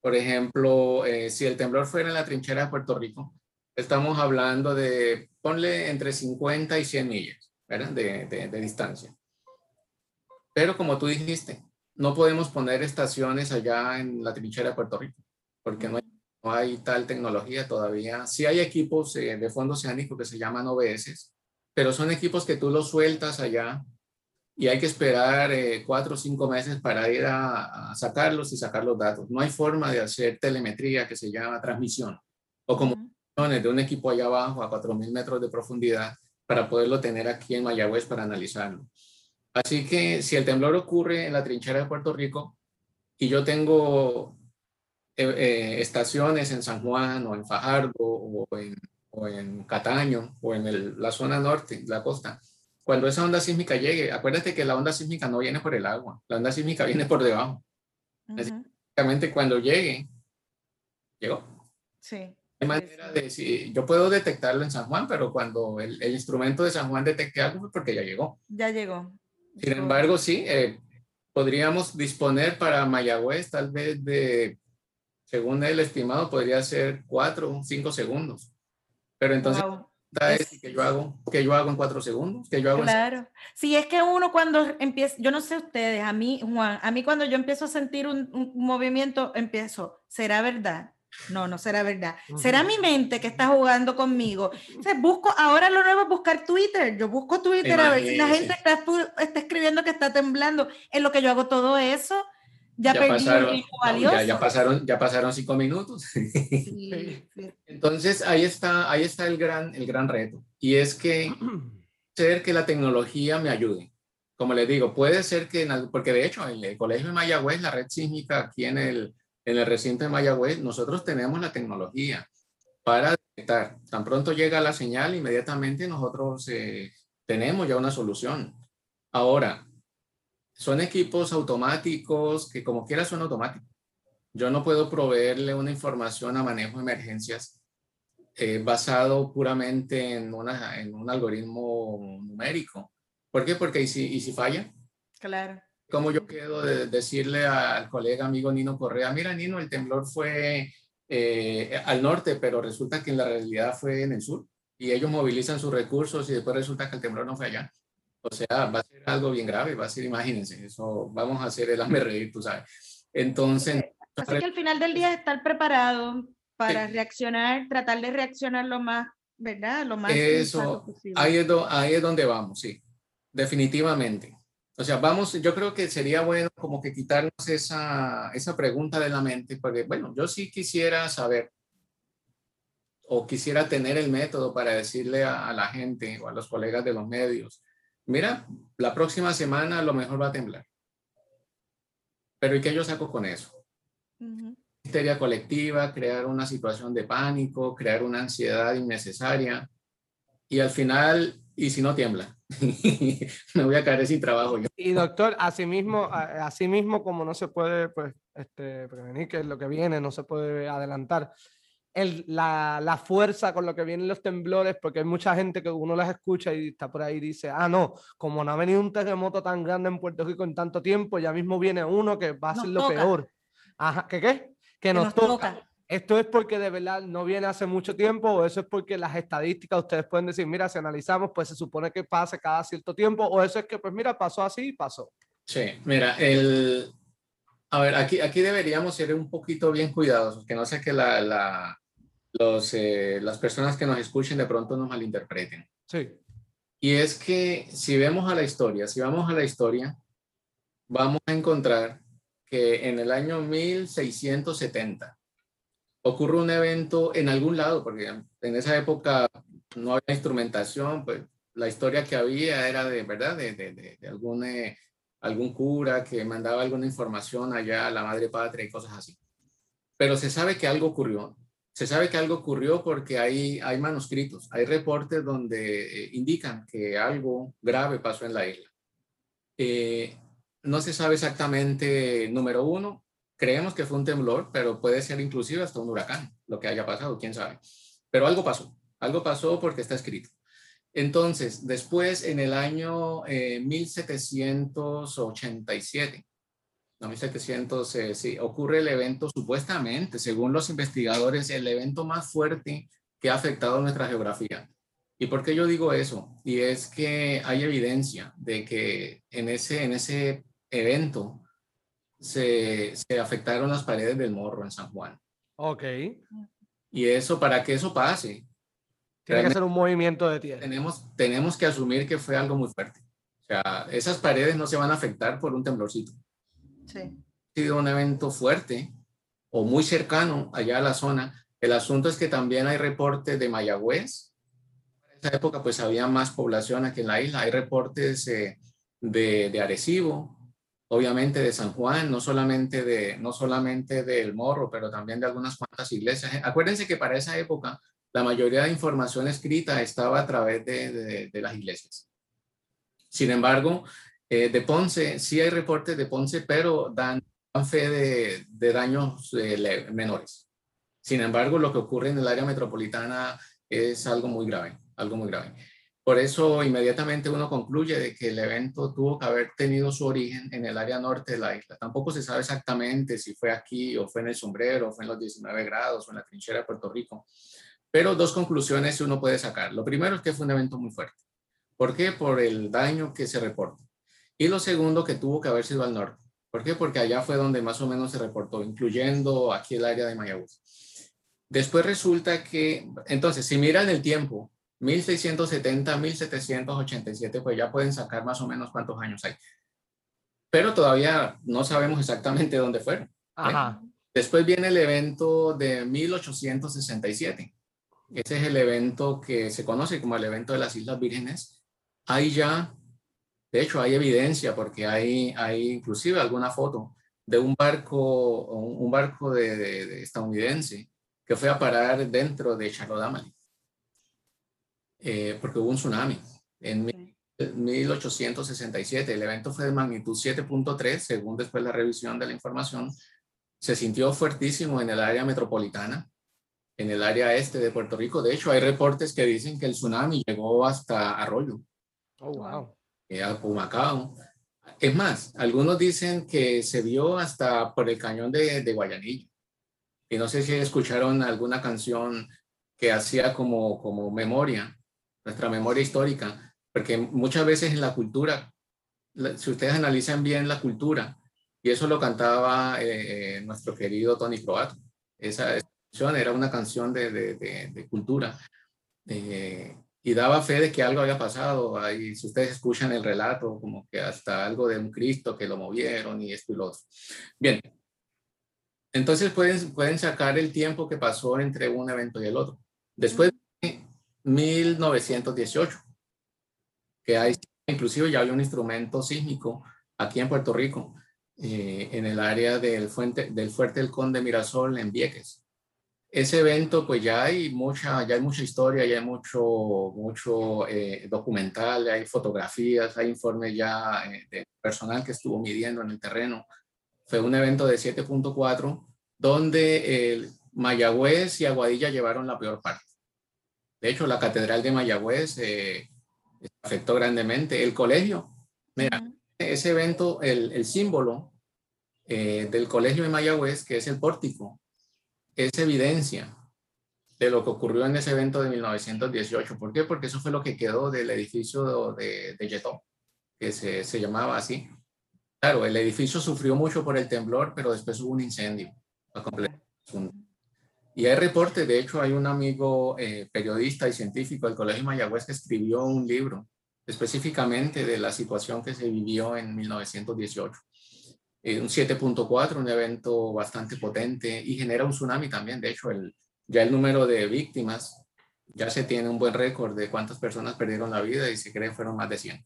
Por ejemplo, eh, si el temblor fuera en la trinchera de Puerto Rico, estamos hablando de, ponle entre 50 y 100 millas ¿verdad? De, de, de distancia. Pero como tú dijiste, no podemos poner estaciones allá en la trinchera de Puerto Rico, porque no hay, no hay tal tecnología todavía. Sí hay equipos de fondo oceánico que se llaman OBS, pero son equipos que tú los sueltas allá y hay que esperar eh, cuatro o cinco meses para ir a, sacarlos y sacar los datos. No hay forma de hacer telemetría que se llama transmisión o comunicaciones de un equipo allá abajo a 4.000 metros de profundidad para poderlo tener aquí en Mayagüez para analizarlo. Así que si el temblor ocurre en la trinchera de Puerto Rico y yo tengo eh, eh, estaciones en San Juan o en Fajardo o en o en Cataño o en la zona norte, la costa, cuando esa onda sísmica llegue, acuérdate que la onda sísmica no viene por el agua, la onda sísmica *laughs* viene por debajo. Básicamente cuando llegue, llegó. Sí. Hay manera de decir, yo puedo detectarlo en San Juan, pero cuando el, instrumento de San Juan detecte algo, porque ya llegó. Ya llegó. Sin embargo, sí, eh, podríamos disponer para Mayagüez tal vez de, según el estimado, podría ser cuatro cinco segundos. Pero entonces, ¿qué yo hago? ¿Qué yo hago en cuatro segundos? ¿Qué yo hago claro. Sí, es que uno cuando empieza, yo no sé ustedes, a mí, Juan, a mí cuando yo empiezo a sentir un, movimiento, empiezo, ¿será verdad? No, no será verdad. Será mi mente que está jugando conmigo. O busco, ahora lo nuevo es buscar Twitter. Yo busco Twitter a ver si la gente está, está, escribiendo que está temblando. En lo que yo hago todo eso, ya, pasaron, ya, pasaron, ya pasaron cinco minutos. *laughs* Entonces ahí está, ahí está el gran, el gran reto. Y es que *clears throat* ser que la tecnología me ayude. Como les digo, puede ser que, porque de hecho en el colegio de Mayagüez, la red sísmica aquí en el, en el recinto de Mayagüez, nosotros tenemos la tecnología para detectar. Tan pronto llega la señal, inmediatamente nosotros eh, tenemos ya una solución. Ahora, son equipos automáticos que como quiera son automáticos. Yo no puedo proveerle una información a manejo de emergencias eh, basado puramente en, una, en un algoritmo numérico. ¿Por qué? Porque ¿y si, y si falla? Claro. ¿Cómo yo quedo de decirle al colega amigo Nino Correa, mira Nino, el temblor fue eh, al norte, pero resulta que en la realidad fue en el sur y ellos movilizan sus recursos y después resulta que el temblor no fue allá. O sea, va a ser algo bien grave, va a ser, imagínense, eso vamos a hacer el hambre reír, tú sabes. Entonces... Así que al final del día estar preparado para reaccionar, tratar de reaccionar lo más, ¿verdad? Lo más eso, ahí es, ahí es donde vamos, sí, definitivamente. O sea, vamos, yo creo que sería bueno como que quitarnos esa, esa pregunta de la mente, porque bueno, yo sí quisiera saber o quisiera tener el método para decirle a, la gente o a los colegas de los medios, mira, la próxima semana a lo mejor va a temblar. Pero ¿y qué yo saco con eso? Histeria colectiva, crear una situación de pánico, crear una ansiedad innecesaria y al final, ¿y si no tiembla? *laughs* me voy a caer sin trabajo. Y doctor, asimismo, mismo como no se puede pues, este, prevenir que es lo que viene, no se puede adelantar, el, la, la, fuerza con lo que vienen los temblores, porque hay mucha gente que uno las escucha y está por ahí y dice, ah, no, como no ha venido un terremoto tan grande en Puerto Rico en tanto tiempo, ya mismo viene uno que va a ser lo peor. Ajá, ¿qué qué? Que, nos, toca. ¿Esto es porque de verdad no viene hace mucho tiempo o eso es porque las estadísticas ustedes pueden decir, mira, si analizamos, pues se supone que pase cada cierto tiempo o eso es que, pues mira, pasó así y pasó? Sí, mira, el... A ver, aquí, aquí deberíamos ser un poquito bien cuidadosos, que no sea que la, la, los, eh, las personas que nos escuchen de pronto nos malinterpreten. Sí. Y es que si vemos a la historia, si vamos a la historia, vamos a encontrar que en el año 1670, ocurre un evento en algún lado, porque en esa época no había instrumentación, pues la historia que había era de, ¿verdad? De, de, de, algún, eh, algún cura que mandaba alguna información allá a la madre patria y cosas así. Pero se sabe que algo ocurrió se sabe que algo ocurrió porque hay, manuscritos, hay reportes donde eh, indican que algo grave pasó en la isla. Eh, no se sabe exactamente, número uno, creemos que fue un temblor, pero puede ser inclusive hasta un huracán, lo que haya pasado, quién sabe. Pero algo pasó, algo pasó porque está escrito. Entonces, después, en el año eh, 1787, 9700, eh, sí, ocurre el evento supuestamente, según los investigadores, el evento más fuerte que ha afectado nuestra geografía. ¿Y por qué yo digo eso? Y es que hay evidencia de que en ese, en ese evento se, se afectaron las paredes del morro en San Juan. Ok. Y eso, para que eso pase. Tiene que ser un movimiento de tierra. Tenemos, tenemos que asumir que fue algo muy fuerte. O sea, esas paredes no se van a afectar por un temblorcito. Sí. Sido un evento fuerte o muy cercano allá a la zona. El asunto es que también hay reportes de Mayagüez. En esa época pues había más población aquí en la isla. Hay reportes eh, de, de Arecibo, obviamente de San Juan, no solamente, de, no solamente del Morro, pero también de algunas cuantas iglesias. Acuérdense que para esa época la mayoría de información escrita estaba a través de, de, las iglesias. Sin embargo, eh, de Ponce, sí hay reportes de Ponce, pero dan, fe de, daños eh, menores. Sin embargo, lo que ocurre en el área metropolitana es algo muy grave, algo muy grave. Por eso inmediatamente uno concluye de que el evento tuvo que haber tenido su origen en el área norte de la isla. Tampoco se sabe exactamente si fue aquí o fue en el sombrero, o fue en los 19 grados o en la trinchera de Puerto Rico. Pero dos conclusiones uno puede sacar. Lo primero es que fue un evento muy fuerte. ¿Por qué? Por el daño que se reporta. Y lo segundo, que tuvo que haber sido al norte. ¿Por qué? Porque allá fue donde más o menos se reportó, incluyendo aquí el área de Mayagüez. Después resulta que, entonces, si miran el tiempo, 1670, 1787, pues ya pueden sacar más o menos cuántos años hay. Pero todavía no sabemos exactamente dónde fueron. Ajá. Después viene el evento de 1867. Ese es el evento que se conoce como el evento de las Islas Vírgenes. Ahí ya, de hecho, hay evidencia porque hay, hay inclusive alguna foto de un barco, un barco de, estadounidense que fue a parar dentro de Charlotte eh, porque hubo un tsunami en 1867. El evento fue de magnitud 7.3, según después la revisión de la información. se sintió fuertísimo en el área metropolitana, en el área este de Puerto Rico. De hecho, hay reportes que dicen que el tsunami llegó hasta Arroyo. Oh, wow. Eh, a Pumacao. Es más, algunos dicen que se vio hasta por el cañón de, de Guayanillo. Y no sé si escucharon alguna canción que hacía como, como memoria, nuestra memoria histórica, porque muchas veces en la cultura, si ustedes analizan bien la cultura, y eso lo cantaba eh, nuestro querido Tony Croato, esa canción era una canción de, de, de, cultura, eh, y daba fe de que algo había pasado, ahí si ustedes escuchan el relato, como que hasta algo de un Cristo que lo movieron y esto y lo otro. Bien, entonces pueden, pueden sacar el tiempo que pasó entre un evento y el otro. Después de 1918, que hay, inclusive ya hay un instrumento sísmico aquí en Puerto Rico, eh, en el área del, fuente, del Fuerte del Conde Mirasol en Vieques. Ese evento, pues ya hay mucha, ya hay mucha historia, ya hay mucho, mucho eh, documental, hay fotografías, hay informes ya eh, de personal que estuvo midiendo en el terreno. Fue un evento de 7.4 donde el Mayagüez y Aguadilla llevaron la peor parte. De hecho, la Catedral de Mayagüez eh, afectó grandemente. El colegio, mira, ese evento, el, el símbolo eh, del colegio de Mayagüez, que es el pórtico, es evidencia de lo que ocurrió en ese evento de 1918. ¿Por qué? Porque eso fue lo que quedó del edificio de, de que se, se llamaba así. Claro, el edificio sufrió mucho por el temblor, pero después hubo un incendio. Y hay reporte, de hecho hay un amigo eh, periodista y científico del Colegio Mayagüez que escribió un libro específicamente de la situación que se vivió en 1918. Eh, un 7.4, un evento bastante potente y genera un tsunami también. De hecho, el, ya el número de víctimas ya se tiene un buen récord de cuántas personas perdieron la vida y se cree fueron más de 100.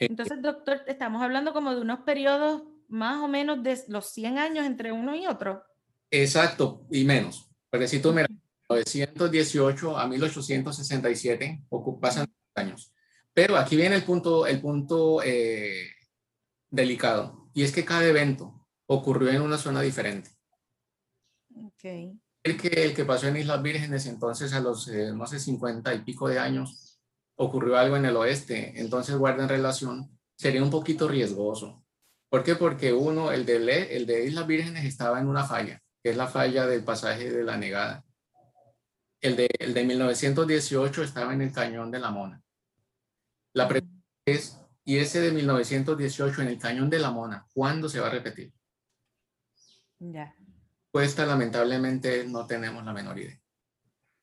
Entonces, doctor, estamos hablando como de unos periodos más o menos de los 100 años entre uno y otro. Exacto, y menos. Porque si tú miras, 918 a 1867 pasan años. Pero aquí viene el punto, el punto eh, delicado, y es que cada evento ocurrió en una zona diferente. Okay. El, que, el que pasó en Islas Vírgenes, entonces a los, eh, no sé, 50 y pico de años, ocurrió algo en el oeste, entonces guarden relación, sería un poquito riesgoso. ¿Por qué? Porque uno, el de, el de Islas Vírgenes estaba en una falla que es la falla del pasaje de la negada. El de, el de 1918 estaba en el cañón de la Mona. La pregunta es, ¿y ese de 1918 en el cañón de la Mona, cuándo se va a repetir? Ya. Pues lamentablemente no tenemos la menor idea.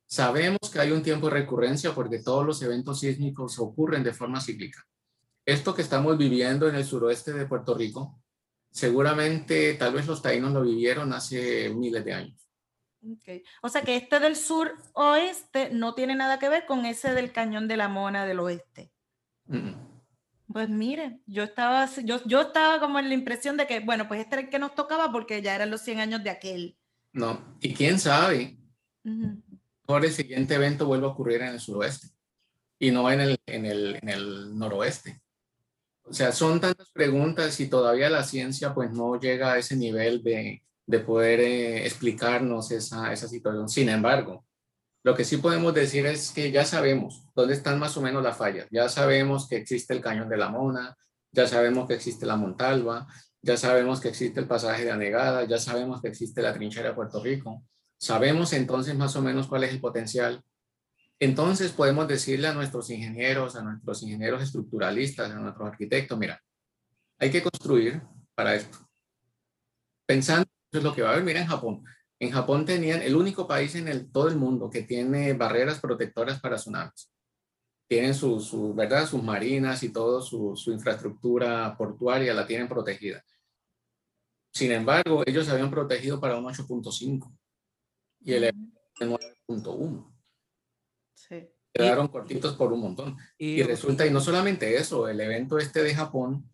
Sabemos que hay un tiempo de recurrencia porque todos los eventos sísmicos ocurren de forma cíclica. Esto que estamos viviendo en el suroeste de Puerto Rico seguramente tal vez los taínos lo vivieron hace miles de años. Okay. O sea que este del sur oeste no tiene nada que ver con ese del cañón de la Mona del oeste. Pues mire, yo estaba, yo, yo estaba como en la impresión de que, bueno, pues este era el que nos tocaba porque ya eran los 100 años de aquel. No, y quién sabe, por el siguiente evento vuelve a ocurrir en el suroeste y no en el, en el, en el noroeste. O sea, son tantas preguntas y todavía la ciencia pues no llega a ese nivel de, de poder eh, explicarnos esa, esa situación. Sin embargo, lo que sí podemos decir es que ya sabemos dónde están más o menos las fallas. Ya sabemos que existe el cañón de la Mona, ya sabemos que existe la Montalva, ya sabemos que existe el pasaje de Anegada, ya sabemos que existe la trinchera de Puerto Rico. Sabemos entonces más o menos cuál es el potencial entonces podemos decirle a nuestros ingenieros, a nuestros ingenieros estructuralistas, a nuestros arquitectos, mira, hay que construir para esto. Pensando en lo que va a haber, mira en Japón. En Japón tenían el único país en el, todo el mundo que tiene barreras protectoras para tsunamis. Tienen sus, su, ¿verdad? sus marinas y toda su, su infraestructura portuaria la tienen protegida. Sin embargo, ellos habían protegido para un 8.5 y el 9.1. Quedaron cortitos por un montón. Y, resulta, y no solamente eso, el evento este de Japón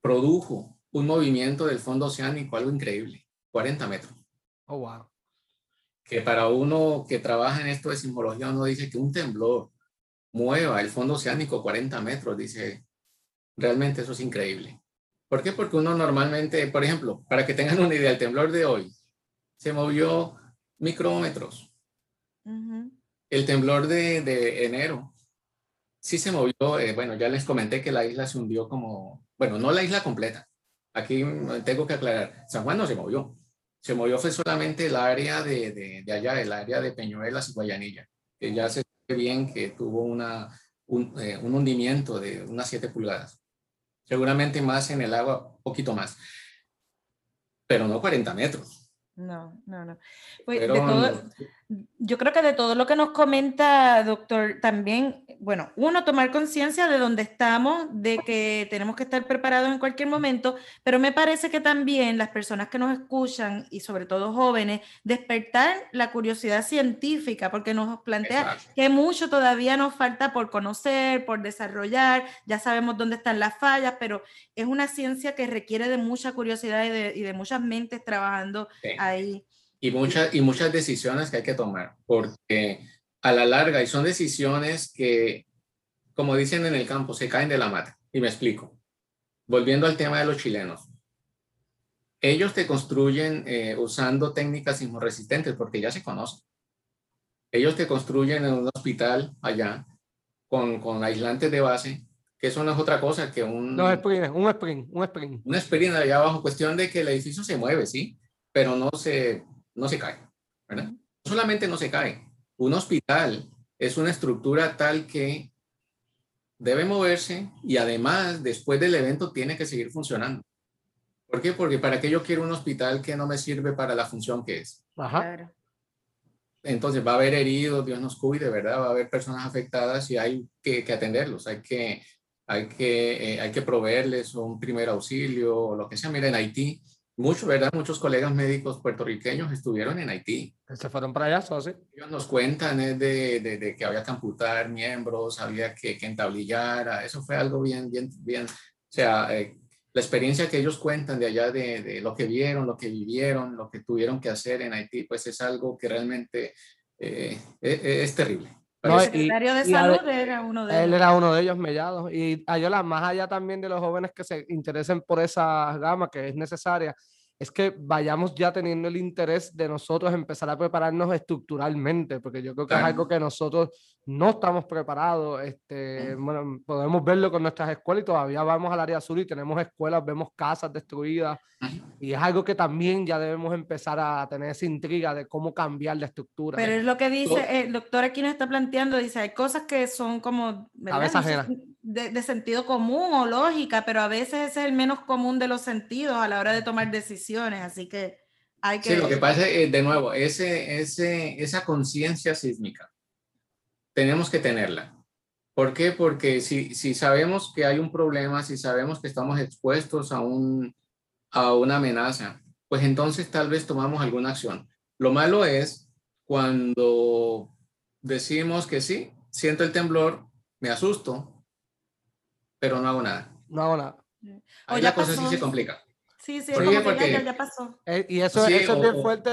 produjo un movimiento del fondo oceánico, algo increíble, 40 metros. Oh, wow. Que para uno que trabaja en esto de simbología, uno dice que un temblor mueva el fondo oceánico 40 metros, dice, realmente eso es increíble. ¿Por qué? Porque uno normalmente, por ejemplo, para que tengan una idea, el temblor de hoy se movió micrómetros. El temblor de, de, enero sí se movió, eh, bueno, ya les comenté que la isla se hundió como, bueno, no la isla completa. Aquí tengo que aclarar, San Juan no se movió. Se movió fue solamente el área de, de, de allá, el área de Peñuelas y Guayanilla, que ya se ve bien que tuvo una, un, eh, un hundimiento de unas 7 pulgadas. Seguramente más en el agua, poquito más. Pero no 40 metros. No, no, no. Pues de todo, yo creo que de todo lo que nos comenta, doctor, también, bueno, uno, tomar conciencia de dónde estamos, de que tenemos que estar preparados en cualquier momento, pero me parece que también las personas que nos escuchan y sobre todo jóvenes, despertar la curiosidad científica, porque nos plantea que mucho todavía nos falta por conocer, por desarrollar, ya sabemos dónde están las fallas, pero es una ciencia que requiere de mucha curiosidad y de, y de muchas mentes trabajando ahí. Y muchas, y muchas decisiones que hay que tomar, porque a la larga, y son decisiones que, como dicen en el campo, se caen de la mata. Y me explico. Volviendo al tema de los chilenos. Ellos te construyen eh, usando técnicas sismoresistentes porque ya se conocen. Ellos te construyen en un hospital allá con, con aislantes de base, que eso no es otra cosa que un... No, sprint, un sprint, un sprint. Un sprint allá abajo, cuestión de que el edificio se mueve, ¿sí? Pero no se, no se cae, ¿verdad? Solamente no se cae, un hospital es una estructura tal que debe moverse y además después del evento tiene que seguir funcionando. ¿Por qué? Porque para qué yo quiero un hospital que no me sirve para la función que es. Ajá. Entonces va a haber heridos, Dios nos cuide, ¿verdad? Va a haber personas afectadas y hay que, atenderlos, hay que, hay, que, eh, hay que proveerles un primer auxilio o lo que sea. Mira, en Haití Muchos, ¿verdad? Muchos colegas médicos puertorriqueños estuvieron en Haití. ¿Se fueron para allá, ¿sí? Ellos nos cuentan ¿eh? de, de, que había que amputar miembros, había que, que entablillar, eso fue algo bien, bien, bien, o sea, eh, la experiencia que ellos cuentan de allá, de, de, lo que vieron, lo que vivieron, lo que tuvieron que hacer en Haití, pues es algo que realmente eh, es, es, terrible. El secretario de salud era uno de ellos. Él era uno de ellos, Mellados. Y Ayola, más allá también de los jóvenes que se interesen por esa gama que es necesaria, es que vayamos ya teniendo el interés de nosotros empezar a prepararnos estructuralmente, porque yo creo que es algo que nosotros no estamos preparados. Este, bueno, podemos verlo con nuestras escuelas y todavía vamos al área sur y tenemos escuelas, vemos casas destruidas y es algo que también ya debemos empezar a tener esa intriga de cómo cambiar la estructura. Pero es lo que dice el doctor aquí nos está planteando, dice, hay cosas que son como de, de, sentido común o lógica, pero a veces ese es el menos común de los sentidos a la hora de tomar decisiones, así que hay que... Sí, lo que pasa es, de nuevo, ese, ese, esa conciencia sísmica tenemos que tenerla. ¿Por qué? Porque si, si sabemos que hay un problema, si sabemos que estamos expuestos a, un, a una amenaza, pues entonces tal vez tomamos alguna acción. Lo malo es cuando decimos que sí, siento el temblor, me asusto, pero no hago nada. No hago nada. Ahí la cosa sí se complica. Sí, sí, como porque, ya, ya, pasó. Eh, y eso, eso es bien fuerte,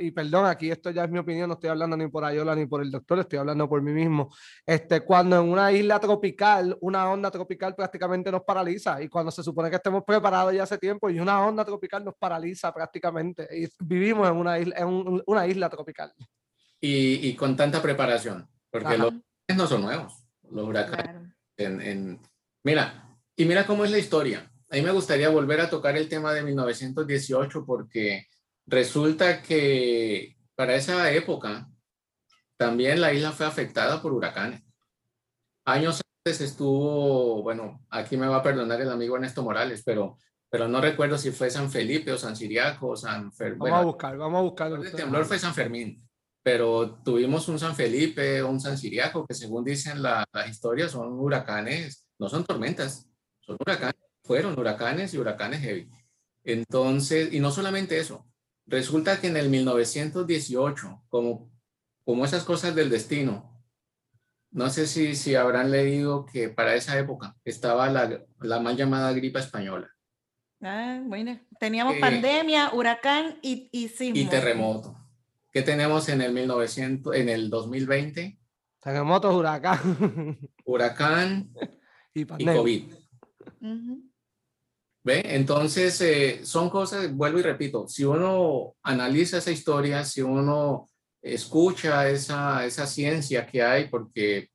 y perdón, aquí esto ya es mi opinión, no estoy hablando ni por Ayola ni por el doctor, estoy hablando por mí mismo. Este, cuando en una isla tropical, una onda tropical prácticamente nos paraliza, y cuando se supone que estemos preparados ya hace tiempo, y una onda tropical nos paraliza prácticamente, y vivimos en una isla, en una isla tropical. Y, y con tanta preparación, porque los huracanes no son nuevos, los huracanes. En, en, mira, y mira cómo es la historia a mí me gustaría volver a tocar el tema de 1918 porque resulta que para esa época también la isla fue afectada por huracanes. Años antes estuvo, bueno, aquí me va a perdonar el amigo Ernesto Morales, pero, pero no recuerdo si fue San Felipe o San Siriaco o San Fermín. Vamos a buscar, vamos a buscar. El temblor fue San Fermín, pero tuvimos un San Felipe o un San Siriaco que según dicen las historias son huracanes, no son tormentas, son huracanes fueron huracanes y huracanes heavy. Entonces, y no solamente eso, resulta que en el 1918, como, como esas cosas del destino, no sé si, si habrán leído que para esa época estaba la, la mal llamada gripa española. Ah, bueno, teníamos pandemia, huracán y, y Y terremoto. ¿Qué tenemos en el 1900, en el 2020? Terremotos, huracán. *laughs* Huracán y, COVID. ¿Ve? Entonces, eh, son cosas, vuelvo y repito, si uno analiza esa historia, si uno escucha esa, esa ciencia que hay, porque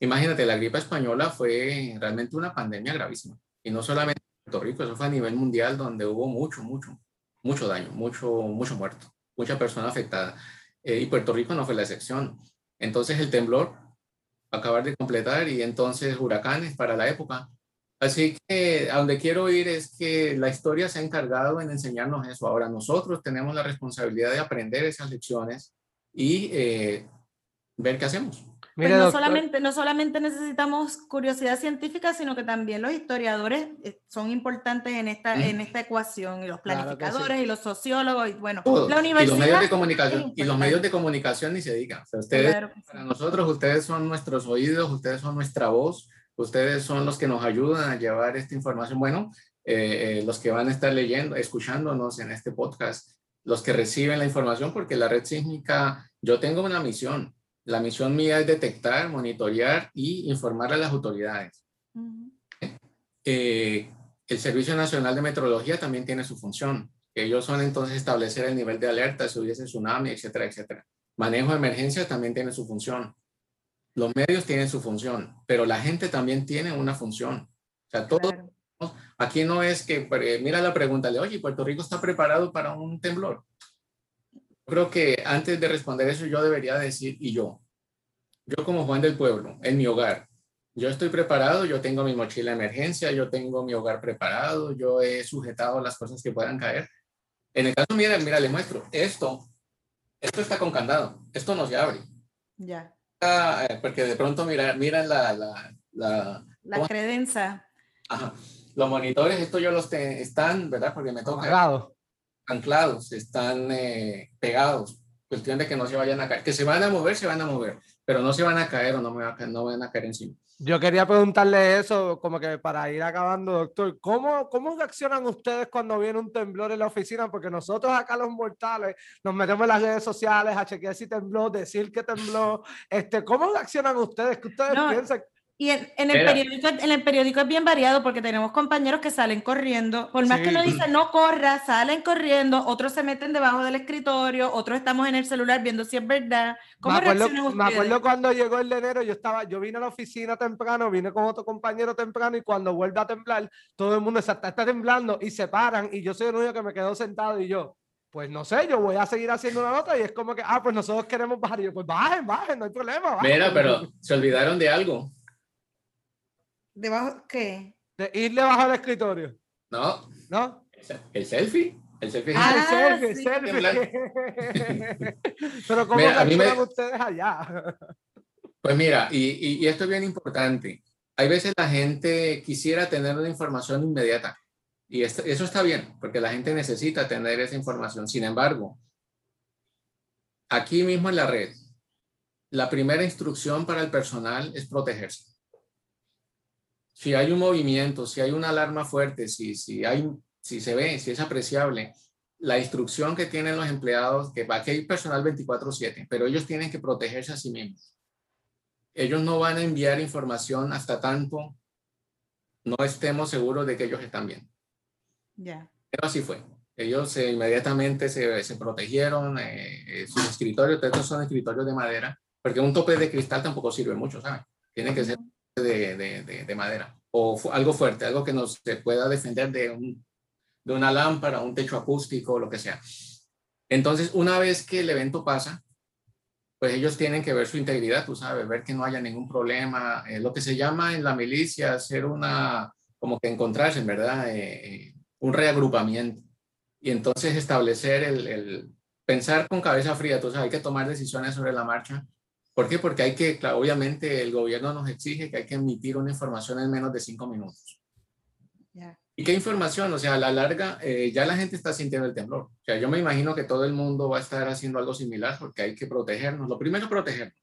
imagínate, la gripe española fue realmente una pandemia gravísima. Y no solamente en Puerto Rico, eso fue a nivel mundial donde hubo mucho, mucho, mucho daño, mucho, mucho muerto, mucha persona afectada. Eh, y Puerto Rico no fue la excepción. Entonces el temblor, acabar de completar, y entonces huracanes para la época. Así que a donde quiero ir es que la historia se ha encargado en enseñarnos eso. Ahora nosotros tenemos la responsabilidad de aprender esas lecciones y eh, ver qué hacemos. Pues no, solamente, no solamente necesitamos curiosidad científica, sino que también los historiadores eh, son importantes en esta, en esta ecuación, y los planificadores y los sociólogos, y bueno, la universidad. Y los medios de comunicación, y los medios de comunicación ni se digan. ustedes, para nosotros, ustedes son nuestros oídos, ustedes son nuestra voz, ustedes son los que nos ayudan a llevar esta información. Bueno, eh, eh, los que van a estar leyendo, escuchándonos en este podcast, los que reciben la información, porque la red sísmica, yo tengo una misión la misión mía es detectar, monitorear y informar a las autoridades. Eh, el Servicio Nacional de Meteorología también tiene su función. Ellos son entonces establecer el nivel de alerta si hubiese tsunami, etcétera, etcétera. Manejo de emergencias también tiene su función. Los medios tienen su función, pero la gente también tiene una función. O sea, todo, aquí no es que, eh, mira la pregunta, de, oye, ¿Puerto Rico está preparado para un temblor? creo que antes de responder eso yo debería decir, y yo, yo como Juan del Pueblo, en mi hogar, yo estoy preparado, yo tengo mi mochila de emergencia, yo tengo mi hogar preparado, yo he sujetado las cosas que puedan caer. En el caso, mira, mira, le muestro, esto, esto está con candado, esto no se abre. Ya. Eh, porque de pronto, mira, mira la... La, la, la credencia. Ajá. Los monitores, esto yo los están, ¿verdad? Porque me toca anclados, están eh, pegados. Cuestión de que no se vayan a caer. Que se van a mover, se van a mover, pero no se van a caer o no, me no van a caer encima. Yo quería preguntarle eso, como que para ir acabando, doctor, ¿cómo, ¿cómo reaccionan ustedes cuando viene un temblor en la oficina? Porque nosotros acá los mortales nos metemos en las redes sociales a chequear si tembló, decir que tembló. Este, ¿Cómo reaccionan ustedes? ¿Qué ustedes piensan? Y en, el periódico, en el periódico es bien variado porque tenemos compañeros que salen corriendo. Por más que uno dice no corra, salen corriendo, otros se meten debajo del escritorio, otros estamos en el celular viendo si es verdad. ¿Cómo me acuerdo, Me acuerdo cuando llegó el de enero, yo estaba, yo vine a la oficina temprano, vine con otro compañero temprano y cuando vuelve a temblar, todo el mundo está, está temblando y se paran y yo soy el único que me quedo sentado y yo, pues no sé, yo voy a seguir haciendo una nota y es como que, ah, pues nosotros queremos bajar. Y yo, pues bajen, bajen, no hay problema. Mira, pero se olvidaron de algo. ¿Debajo qué? De ir debajo del escritorio. No. ¿No? El selfie. El selfie. Ah, el selfie, el selfie. *laughs* Pero ¿cómo mira, me... ustedes allá? Pues mira, y, y, esto es bien importante. Hay veces la gente quisiera tener una información inmediata. Y esto, eso está bien, porque la gente necesita tener esa información. Sin embargo, aquí mismo en la red, la primera instrucción para el personal es protegerse si hay un movimiento, si hay una alarma fuerte, si, si, hay, si se ve, si es apreciable, la instrucción que tienen los empleados, que aquí hay personal 24/7, pero ellos tienen que protegerse a sí mismos. Ellos no van a enviar información hasta tanto no estemos seguros de que ellos están bien. Ya. Pero así fue. Ellos inmediatamente se, se protegieron, eh, eh, sus escritorios, estos son escritorios de madera, porque un tope de cristal tampoco sirve mucho, ¿saben? Tiene que ser de, de, de, madera o algo fuerte, algo que nos se pueda defender de, un, de una lámpara, un techo acústico, lo que sea. Entonces, una vez que el evento pasa, pues ellos tienen que ver su integridad, tú sabes, ver que no haya ningún problema, eh, lo que se llama en la milicia hacer una, como que encontrarse, en verdad, eh, eh, un reagrupamiento. Y entonces establecer el, el, pensar con cabeza fría, tú sabes, hay que tomar decisiones sobre la marcha ¿Por qué? Porque hay que, obviamente el gobierno nos exige que hay que emitir una información en menos de cinco minutos. ¿Y qué información? O sea, a la larga eh, ya la gente está sintiendo el temblor. O sea, yo me imagino que todo el mundo va a estar haciendo algo similar porque hay que protegernos. Lo primero es protegernos.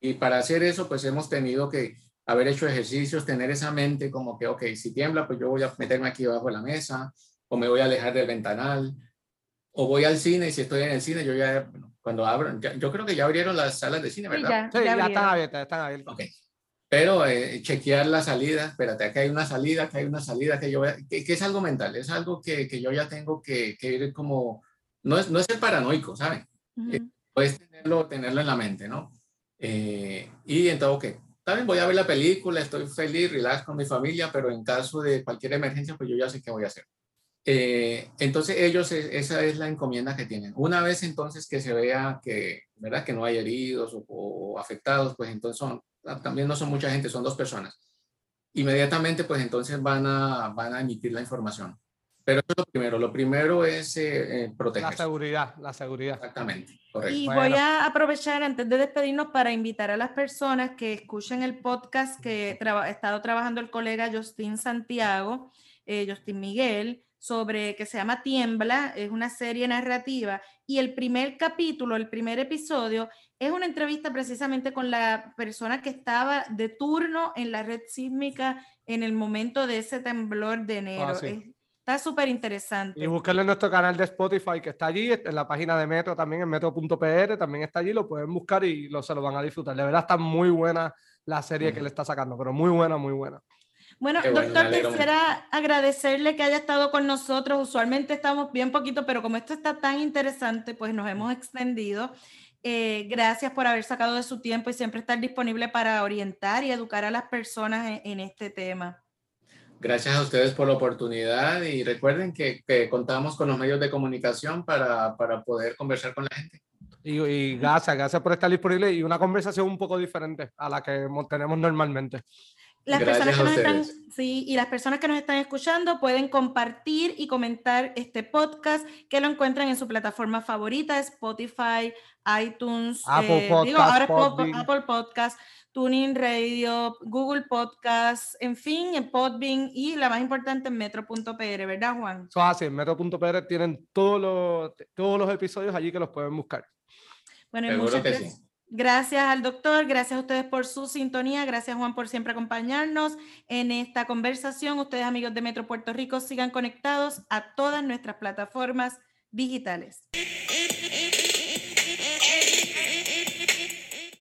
Y para hacer eso, pues hemos tenido que haber hecho ejercicios, tener esa mente como que, ok, si tiembla, pues yo voy a meterme aquí debajo de la mesa o me voy a alejar del ventanal o voy al cine y si estoy en el cine, yo ya, cuando abran, yo creo que ya abrieron las salas de cine, ¿verdad? Sí, ya, están abiertas, están abiertas. Ok. pero eh, chequear la salida, espérate, que hay una salida, que hay una salida, que yo que, que, es algo mental, es algo que, que yo ya tengo que, que, ir como, no es, no es el paranoico, ¿saben? Uh puedes tenerlo, tenerlo en la mente, ¿no? Eh, y entonces, ok, también voy a ver la película, estoy feliz, relax con mi familia, pero en caso de cualquier emergencia, pues yo ya sé qué voy a hacer. Eh, entonces ellos, esa es la encomienda que tienen. Una vez entonces que se vea que, ¿verdad? Que no hay heridos o, o afectados, pues entonces son, Ah, también no son mucha gente, son dos personas. Inmediatamente, pues entonces van a, van a emitir la información. Pero eso es lo primero. Lo primero es eh, eh, proteger. La seguridad, la seguridad. Exactamente. Correcto. Y voy a aprovechar antes de despedirnos para invitar a las personas que escuchen el podcast que ha estado trabajando el colega Justin Santiago, eh, Justin Miguel, sobre que se llama Tiembla, es una serie narrativa y el primer capítulo, el primer episodio es una entrevista precisamente con la persona que estaba de turno en la red sísmica en el momento de ese temblor de enero. Ah, está súper interesante. Y buscarle en nuestro canal de Spotify que está allí, en la página de Metro también, en metro.pr, también está allí, lo pueden buscar y lo, se lo van a disfrutar. De verdad está muy buena la serie que le está sacando, pero muy buena, muy buena. Bueno, doctor, quisiera agradecerle que haya estado con nosotros. Usualmente estamos bien poquito, pero como esto está tan interesante, pues nos hemos extendido. Eh, gracias por haber sacado de su tiempo y siempre estar disponible para orientar y educar a las personas en, este tema. Gracias a ustedes por la oportunidad y recuerden que, contamos con los medios de comunicación para, para poder conversar con la gente. Y, y, gracias, gracias por estar disponible y una conversación un poco diferente a la que tenemos normalmente. Las personas que nos están, sí, y las personas que nos están escuchando pueden compartir y comentar este podcast que lo encuentran en su plataforma favorita, Spotify, iTunes, Apple, eh, Podcast, Apple Podcast, Tuning Radio, Google Podcast, en fin, en Podbean y la más importante en metro.pr, ¿verdad, Juan? Eso así, en metro.pr tienen todos los, todos los episodios allí que los pueden buscar. Bueno, y muchas gracias. Gracias al doctor, gracias a ustedes por su sintonía, gracias Juan por siempre acompañarnos en esta conversación. Ustedes amigos de Metro Puerto Rico sigan conectados a todas nuestras plataformas digitales.